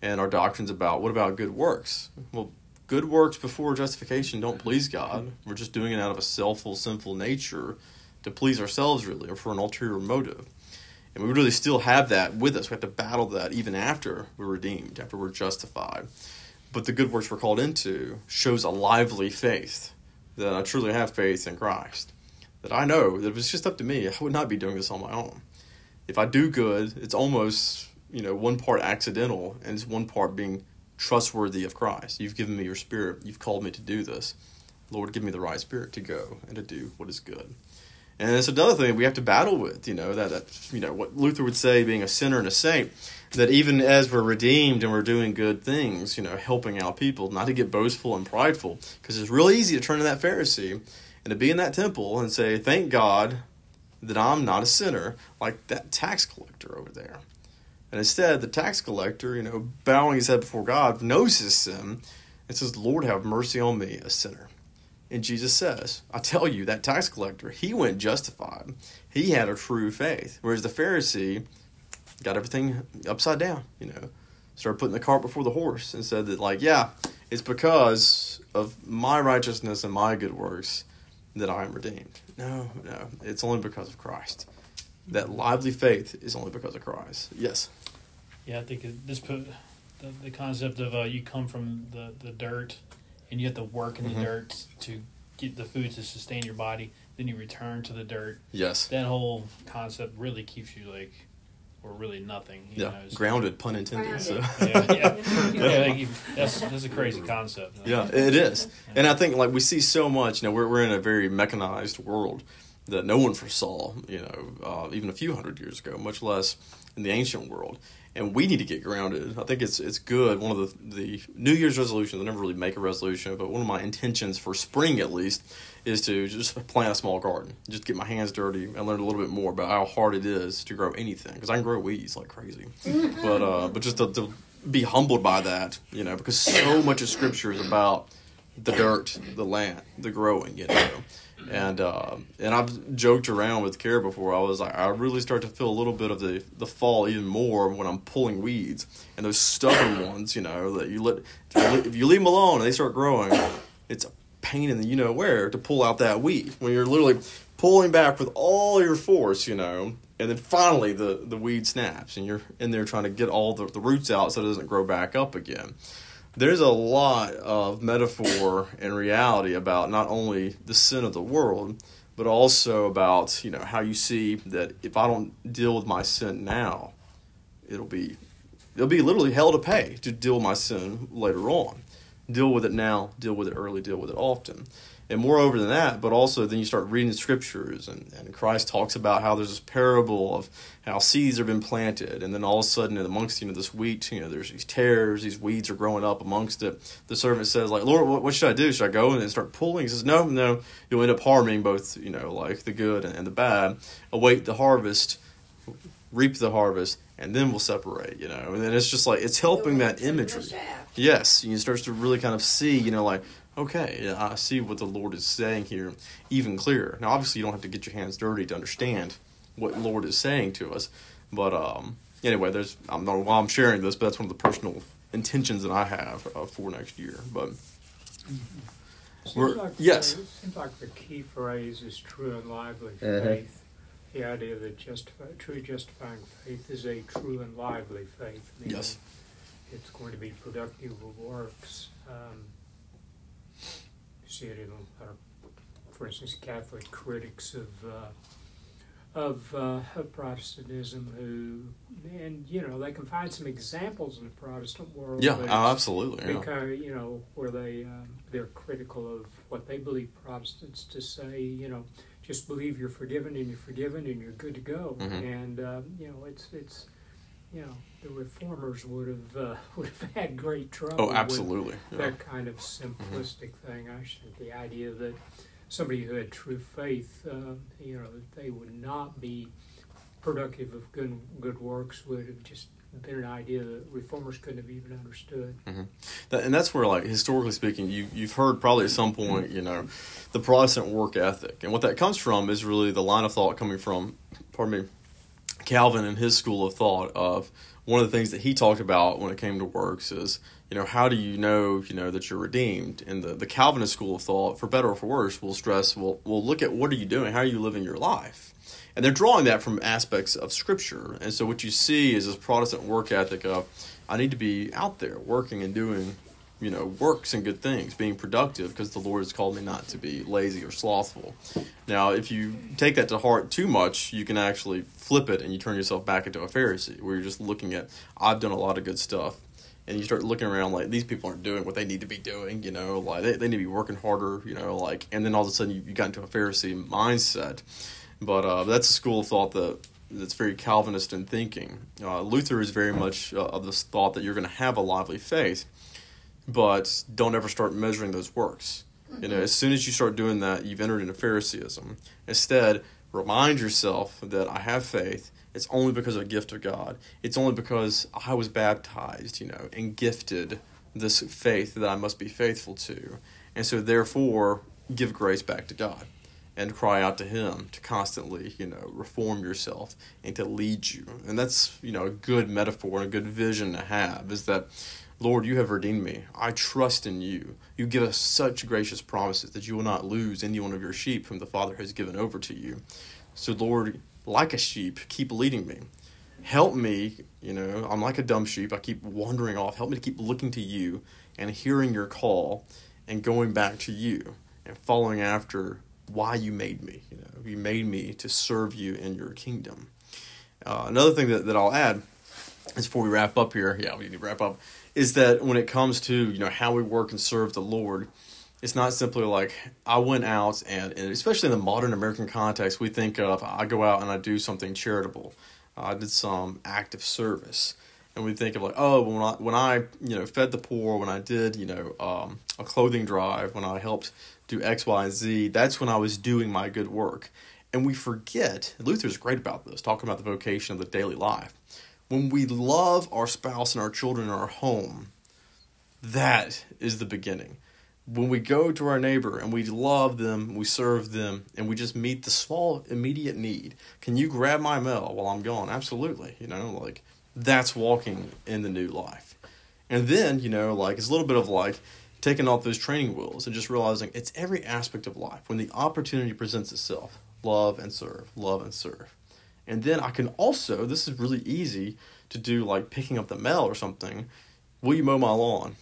and our doctrines about what about good works? Well, good works before justification don't please God. We're just doing it out of a selfful, sinful nature to please ourselves, really, or for an ulterior motive. And we really still have that with us. We have to battle that even after we're redeemed, after we're justified. But the good works we're called into shows a lively faith that I truly have faith in Christ. That I know that if it's just up to me, I would not be doing this on my own. If I do good, it's almost, you know, one part accidental and it's one part being trustworthy of Christ. You've given me your spirit. You've called me to do this. Lord, give me the right spirit to go and to do what is good. And it's another thing we have to battle with, you know, that, that you know, what Luther would say being a sinner and a saint, that even as we're redeemed and we're doing good things, you know, helping out people, not to get boastful and prideful, because it's really easy to turn to that Pharisee and to be in that temple and say, Thank God that I'm not a sinner like that tax collector over there. And instead, the tax collector, you know, bowing his head before God, knows his sin and says, Lord, have mercy on me, a sinner. And Jesus says, I tell you, that tax collector, he went justified. He had a true faith. Whereas the Pharisee got everything upside down, you know, started putting the cart before the horse and said that, like, yeah, it's because of my righteousness and my good works that I am redeemed. No, no, it's only because of Christ. That lively faith is only because of Christ. Yes. Yeah, I think this put the, the concept of uh, you come from the, the dirt and you have to work in the Mhm. dirt to get the food to sustain your body. Then you return to the dirt. Yes. That whole concept really keeps you like, or really nothing. You Yeah. know, it's- Grounded, pun intended. So. Yeah, yeah, yeah. like you, that's that's a crazy concept. Yeah, it is. And I think like we see so much, you know, we're we're in a very mechanized world that no one foresaw, you know, uh, even a few hundred years ago, much less in the ancient world. And we need to get grounded. I think it's it's good. One of the the New Year's resolutions. I never really make a resolution, but one of my intentions for spring at least is to just plant a small garden, just get my hands dirty and learn a little bit more about how hard it is to grow anything. Because I can grow weeds like crazy, but uh, but just to, to be humbled by that, you know, because so much of Scripture is about the dirt, the land, the growing, you know. And uh, and I've joked around with Kara before. I was like, I really start to feel a little bit of the the fall even more when I'm pulling weeds and those stubborn ones, you know, that you let if you, if you leave them alone and they start growing, it's a pain in the you know where to pull out that weed when you're literally pulling back with all your force, you know, and then finally the the weed snaps and you're in there trying to get all the, the roots out so it doesn't grow back up again there's a lot of metaphor and reality about not only the sin of the world, but also about you know how you see that if I don't deal with my sin now, it'll be it'll be literally hell to pay to deal with my sin later on. Deal with it now, deal with it early, deal with it often. And moreover than that, but also then you start reading the scriptures, and, and Christ talks about how there's this parable of how seeds have been planted, and then all of a sudden, amongst you know this wheat, you know there's these tares, these weeds are growing up amongst it. The servant says, like, Lord, what, what should I do? Should I go and then start pulling? He says, No, no, you'll end up harming both, you know, like the good and, and the bad. Await the harvest, reap the harvest, and then we'll separate, you know. And then it's just like it's helping that imagery. Yes, you starts to really kind of see, you know, like, okay, I see what the Lord is saying here even clearer. Now, obviously, you don't have to get your hands dirty to understand what Lord is saying to us, but um, anyway, there's I don't know why I'm sharing this, but that's one of the personal intentions that I have uh, for next year. But Seems We're- like yes. the- It seems like the key phrase is true and lively Mhm. faith. The idea that justify, true justifying faith is a true and lively faith. Yes. It's going to be productive of works. Um, you see it in, a lot of, for instance, Catholic critics of uh, of, uh, of Protestantism who, and you know, they can find some examples in the Protestant world. yeah, oh, absolutely. Yeah. because you know where they um, they're critical of what they believe Protestants to say. You know, just believe you're forgiven and you're forgiven and you're good to go. Mhm. And um, you know, it's it's you know the reformers would have uh, would have had great trouble. Oh, with absolutely. Yeah. that kind of simplistic thing. I think the idea that somebody who had true faith, uh, you know, that they would not be productive of good good works would have just been an idea that reformers couldn't have even understood. That, and that's where, like historically speaking, you you've heard probably at some point, you know, the Protestant work ethic, and what that comes from is really the line of thought coming from, pardon me, Calvin and his school of thought of one of the things that he talked about when it came to works is you know how do you know you know that you're redeemed? And the, the calvinist school of thought for better or for worse will stress will will look at what are you doing? How are you living your life? And they're drawing that from aspects of scripture. And so what you see is this protestant work ethic of i need to be out there working and doing you know works and good things being productive because the lord has called me not to be lazy or slothful. Now if you take that to heart too much you can actually flip it and you turn yourself back into a pharisee where you're just looking at i've done a lot of good stuff and you start looking around like these people aren't doing what they need to be doing you know like they, they need to be working harder you know like and then all of a sudden you, you got into a pharisee mindset. But uh, that's a school of thought that that's very calvinist in thinking. Uh, luther is very much uh, of this thought that you're going to have a lively faith but don't ever start measuring those works. You know, as soon as you start doing that, you've entered into Phariseeism. Instead, remind yourself that I have faith. It's only because of a gift of God. It's only because I was baptized, you know, and gifted this faith that I must be faithful to. And so, therefore, give grace back to God and cry out to Him to constantly, you know, reform yourself and to lead you. And that's, you know, a good metaphor and a good vision to have is that Lord, you have redeemed me. I trust in you. You give us such gracious promises that you will not lose any one of your sheep whom the Father has given over to you. So, Lord, like a sheep, keep leading me. Help me, you know, I'm like a dumb sheep. I keep wandering off. Help me to keep looking to you and hearing your call and going back to you and following after why you made me. You know, you made me to serve you in your kingdom. Uh, another thing that, that I'll add is before we wrap up here, yeah, we need to wrap up is that when it comes to you know how we work and serve the Lord, it's not simply like I went out and, and especially in the modern American context, we think of I go out and I do something charitable, I did some active service, and we think of like oh when I when I you know fed the poor, when I did you know um, a clothing drive, when I helped do X Y and Z, that's when I was doing my good work, and we forget. Luther's great about this, talking about the vocation of the daily life when we love our spouse and our children in our home, that is the beginning. When we go to our neighbor and we love them, we serve them, and we just meet the small immediate need. Can you grab my mail while I'm gone? Absolutely. You know, like that's walking in the new life. And then, you know, like it's a little bit of like taking off those training wheels and just realizing it's every aspect of life. When the opportunity presents itself, love and serve, love and serve. And then I can also, this is really easy to do like picking up the mail or something. Will you mow my lawn?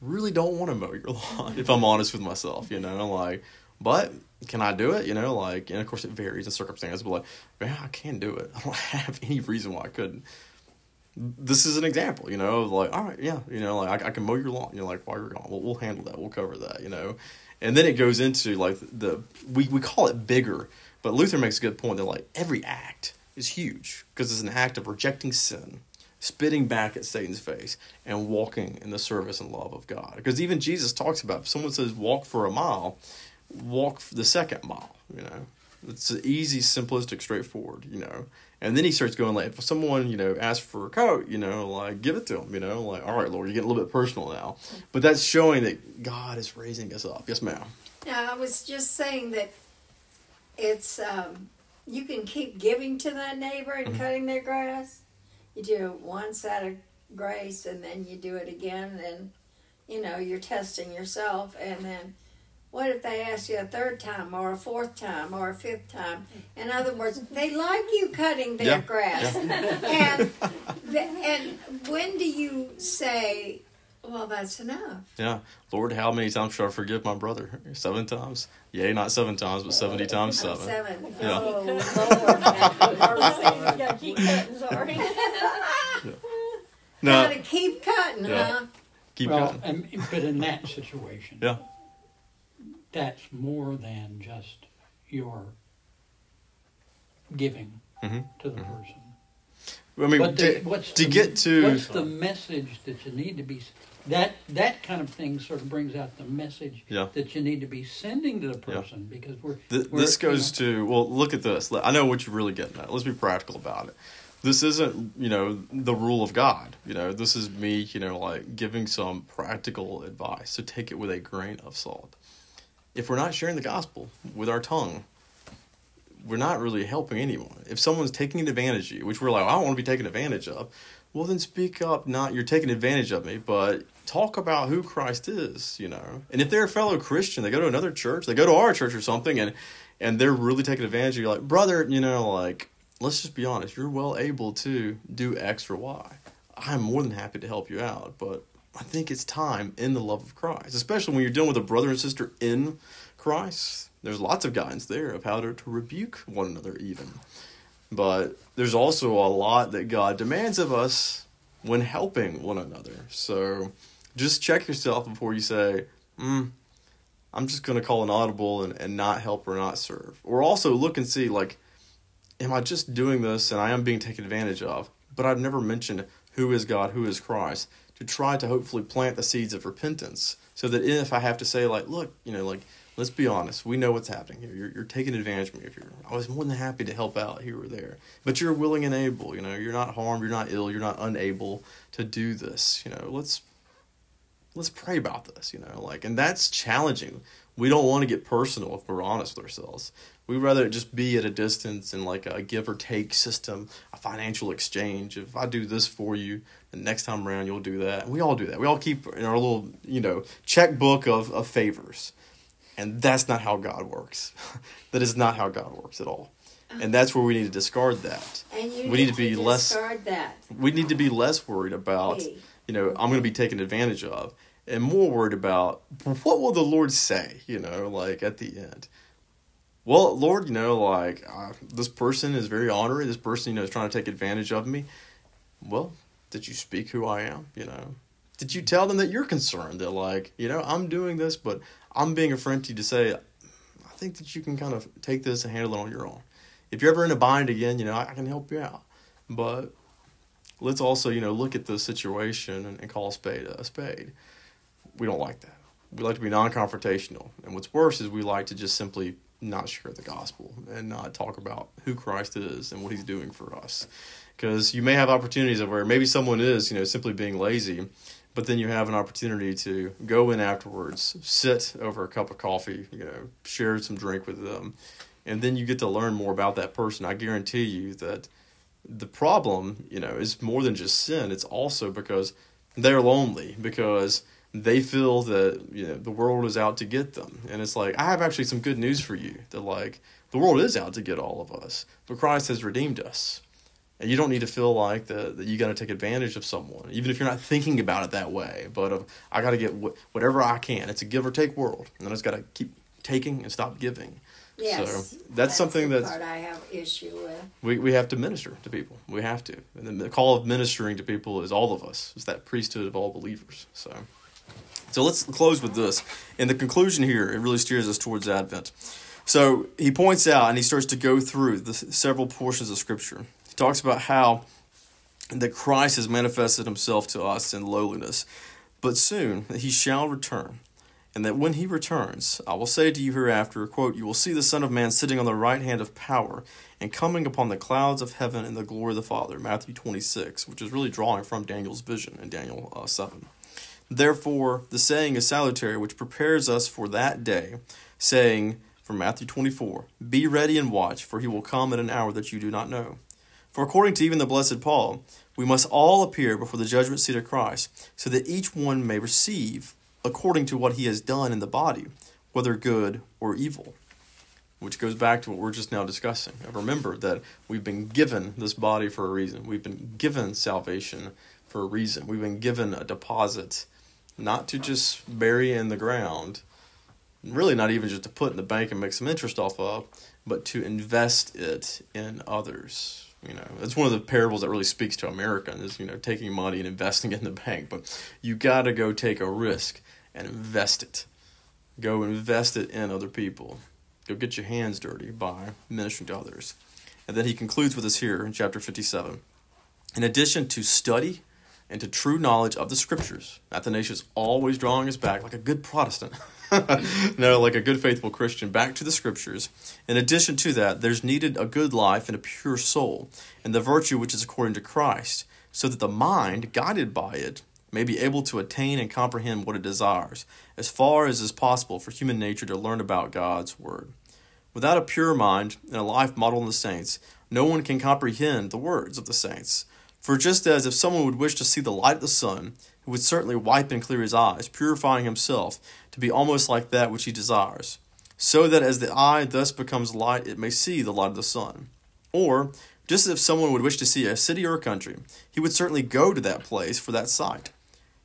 Really don't want to mow your lawn if I'm honest with myself, you know, like, but can I do it? You know, like, and of course it varies in circumstances, but like, man, I can do it. I don't have any reason why I couldn't. This is an example, you know, of like, all right, yeah, you know, like I, I can mow your lawn. You're like, while you're gone, we'll, we'll handle that. We'll cover that, you know. And then it goes into like the, we, we call it bigger but Luther makes a good point that like every act is huge because it's an act of rejecting sin, spitting back at Satan's face, and walking in the service and love of God. Because even Jesus talks about if someone says walk for a mile, walk the second mile. You know, it's easy, simplistic, straightforward. You know, and then he starts going like, if someone you know asks for a coat, you know, like give it to them. You know, like all right, Lord, you're getting a little bit personal now, but that's showing that God is raising us up. Yes, ma'am. Now, I was just saying that it's um, you can keep giving to that neighbor and Mhm. cutting their grass. You do one set of grace, and then you do it again, and you know you're testing yourself. And then, what if they ask you a third time, or a fourth time, or a fifth time? In other words, they like you cutting their Yeah, grass. and the, and when do you say, "Well, that's enough"? Yeah. Lord, how many times shall I forgive my brother? Seven times? Yea, not seven times, but 70 times seven. Seven. Yeah. Oh Lord. Gotta keep cutting, sorry. No, Gotta keep cutting, Yeah. huh? keep well, going. and, but in that situation, Yeah. that's more than just your giving Mhm. to the person. I mean, But the, to, what's to the, get to. what's the message that you need to be that that kind of thing sort of brings out the message Yeah. that you need to be sending to the Yeah. person because we're, Th- we're this you goes know, to well look at this i know what you're really getting at let's be practical about it this isn't you know the rule of God. You know, this is me you know like giving some practical advice. So take it with a grain of salt. If we're not sharing the gospel with our tongue, we're not really helping anyone. If someone's taking advantage of you, which we're like, I don't want to be taken advantage of, well then speak up. Not you're taking advantage of me, but talk about who Christ is. You know, and if they're a fellow Christian, they go to another church, they go to our church or something, and and they're really taking advantage of you. Like, brother, you know, like let's just be honest, you're well able to do X or Y. I'm more than happy to help you out, but I think it's time in the love of Christ, especially when you're dealing with a brother and sister in Christ. There's lots of guidance there of how to, to rebuke one another, even. But there's also a lot that God demands of us when helping one another. So just check yourself before you say, mm, I'm just going to call an audible and, and not help or not serve. Or also look and see, like, am I just doing this and I am being taken advantage of? But I've never mentioned who is God, who is Christ, to try to hopefully plant the seeds of repentance so that if I have to say, like, look, you know, like, let's be honest, we know what's happening here. You're, you're taking advantage of me. If you're, I was more than happy to help out here or there, but you're willing and able. You know, you're not harmed, you're not ill, you're not unable to do this. You know, let's let's pray about this. You know, like, and that's challenging. We don't want to get personal if we're honest with ourselves. We'd rather just be at a distance and like a give or take system, a financial exchange. If I do this for you, the next time around you'll do that. We all do that. We all keep in our little, you know, checkbook of, of favors. And that's not how God works. that is not how God works at all. And oh. that's where we need to discard that. And you we need to be less discard that. we need to be less worried about, Hey. You know, I'm going to be taken advantage of and more worried about what will the Lord say, you know, like at the end. Well, Lord, you know, like uh, this person is very honorary. This person, you know, is trying to take advantage of me. Well, did you speak who I am? You know, did you tell them that you're concerned that, like, you know, I'm doing this, but I'm being a friend to you to say, I think that you can kind of take this and handle it on your own. If you're ever in a bind again, you know, I, I can help you out. But let's also, you know, look at the situation and, and call a spade a spade. We don't like that. We like to be non-confrontational, and what's worse is we like to just simply not share the gospel and not talk about who Christ is and what He's doing for us. Because you may have opportunities of where maybe someone is, you know, simply being lazy, but then you have an opportunity to go in afterwards, sit over a cup of coffee, you know, share some drink with them, and then you get to learn more about that person. I guarantee you that the problem, you know, is more than just sin. It's also because they're lonely because they feel that you know the world is out to get them, and it's like I have actually some good news for you that like the world is out to get all of us, but Christ has redeemed us. And you don't need to feel like that, that you got to take advantage of someone, even if you're not thinking about it that way. But uh, I got to get wh- whatever I can. It's a give or take world, and I just got to keep taking and stop giving. Yes. So that's something that's part I have issue with. we, we have to minister to people. We have to. And the call of ministering to people is all of us. It's that priesthood of all believers. So so let's close with this. In the conclusion here, it really steers us towards Advent. So he points out and he starts to go through the several portions of Scripture. He talks about how that Christ has manifested himself to us in lowliness, but soon he shall return and that when he returns, I will say to you hereafter, quote, You will see the Son of Man sitting on the right hand of power and coming upon the clouds of heaven in the glory of the Father. Matthew 26, which is really drawing from Daniel's vision in Daniel uh, 7. Therefore, the saying is salutary, which prepares us for that day, saying, from Matthew 24, Be ready and watch, for he will come at an hour that you do not know. For according to even the blessed Paul, we must all appear before the judgment seat of Christ, so that each one may receive according to what he has done in the body, whether good or evil. Which goes back to what we're just now discussing. Remember that we've been given this body for a reason. We've been given salvation for a reason. We've been given a deposit, not to just bury in the ground, really not even just to put in the bank and make some interest off of, but to invest it in others. You know, it's one of the parables that really speaks to American is, you know, taking money and investing it in the bank. But you got to go take a risk and invest it. Go invest it in other people. Go get your hands dirty by ministering to others. And then he concludes with us here in chapter 57. In addition to study and to true knowledge of the scriptures. Athanasius always drawing us back like a good Protestant. no, like a good faithful Christian, back to the scriptures. In addition to that, there's needed a good life and a pure soul, and the virtue which is according to Christ, so that the mind, guided by it, may be able to attain and comprehend what it desires, as far as is possible for human nature to learn about God's Word. Without a pure mind and a life modeled on the saints, no one can comprehend the words of the saints. For just as if someone would wish to see the light of the sun, he would certainly wipe and clear his eyes, purifying himself to be almost like that which he desires, so that as the eye thus becomes light, it may see the light of the sun. Or, just as if someone would wish to see a city or a country, he would certainly go to that place for that sight.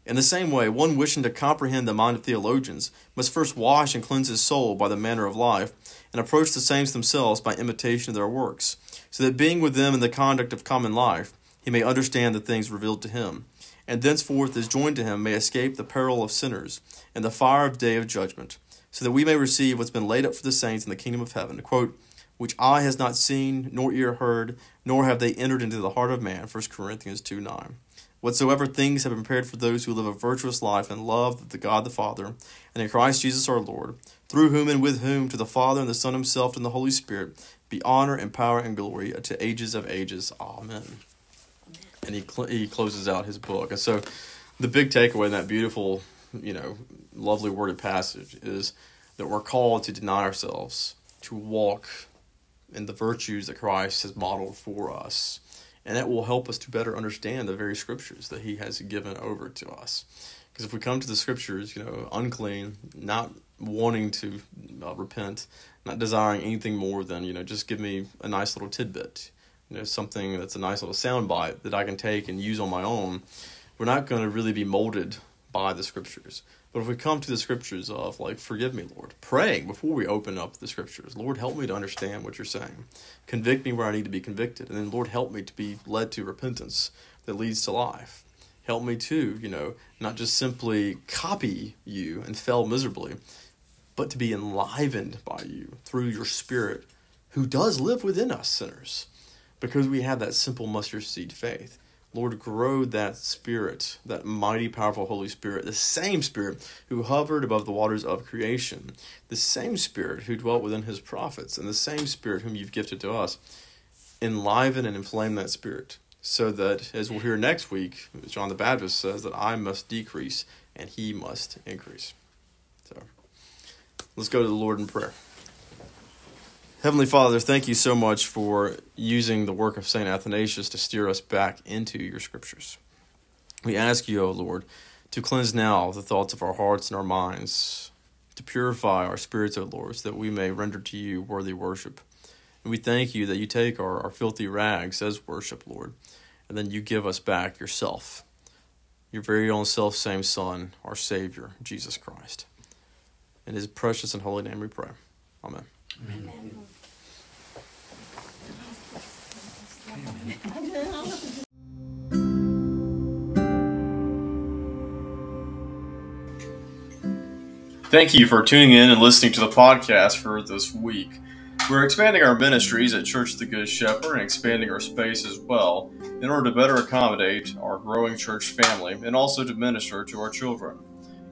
In the same way, one wishing to comprehend the mind of theologians must first wash and cleanse his soul by the manner of life, and approach the saints themselves by imitation of their works, so that being with them in the conduct of common life, he may understand the things revealed to him, and thenceforth as joined to him may escape the peril of sinners and the fire of day of judgment, so that we may receive what's been laid up for the saints in the kingdom of heaven. Quote, which eye has not seen, nor ear heard, nor have they entered into the heart of man. 1 Corinthians 2 9. Whatsoever things have been prepared for those who live a virtuous life and love the God the Father, and in Christ Jesus our Lord, through whom and with whom to the Father and the Son himself and the Holy Spirit be honor and power and glory to ages of ages. Amen and he cl- he closes out his book. And so, the big takeaway in that beautiful, you know, lovely worded passage is that we're called to deny ourselves, to walk in the virtues that Christ has modeled for us, and that will help us to better understand the very scriptures that He has given over to us. Because if we come to the scriptures, you know, unclean, not wanting to uh, repent, not desiring anything more than you know, just give me a nice little tidbit you know something that's a nice little sound bite that I can take and use on my own, we're not going to really be molded by the scriptures. But if we come to the scriptures of like, forgive me, Lord, praying before we open up the scriptures, Lord, help me to understand what you're saying. Convict me where I need to be convicted. And then, Lord, help me to be led to repentance that leads to life. Help me to, you know, not just simply copy you and fail miserably, but to be enlivened by you through your spirit who does live within us sinners because we have that simple mustard seed faith. Lord, grow that spirit, that mighty, powerful Holy Spirit, the same Spirit who hovered above the waters of creation, the same Spirit who dwelt within his prophets, and the same Spirit whom you've gifted to us. Enliven and inflame that Spirit so that, as we'll hear next week, John the Baptist says that I must decrease and he must increase. So let's go to the Lord in prayer. Heavenly Father, thank you so much for using the work of St. Athanasius to steer us back into your scriptures. We ask you, O Lord, to cleanse now the thoughts of our hearts and our minds, to purify our spirits, O Lord, so that we may render to you worthy worship. And we thank you that you take our, our filthy rags as worship, Lord, and then you give us back yourself, your very own self same Son, our Savior, Jesus Christ. In his precious and holy name we pray. Amen. Amen. Thank you for tuning in and listening to the podcast for this week. We're expanding our ministries at Church of the Good Shepherd and expanding our space as well in order to better accommodate our growing church family and also to minister to our children.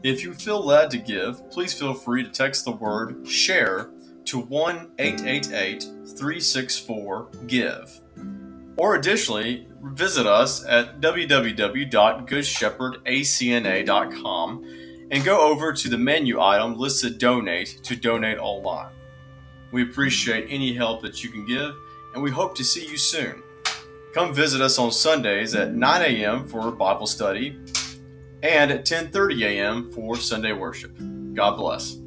If you feel led to give, please feel free to text the word SHARE to 1 888 364 GIVE. Or additionally, visit us at www.goodshepherdacna.com and go over to the menu item listed Donate to donate online. We appreciate any help that you can give, and we hope to see you soon. Come visit us on Sundays at 9 a.m. for Bible study and at 10:30 a.m. for Sunday worship. God bless.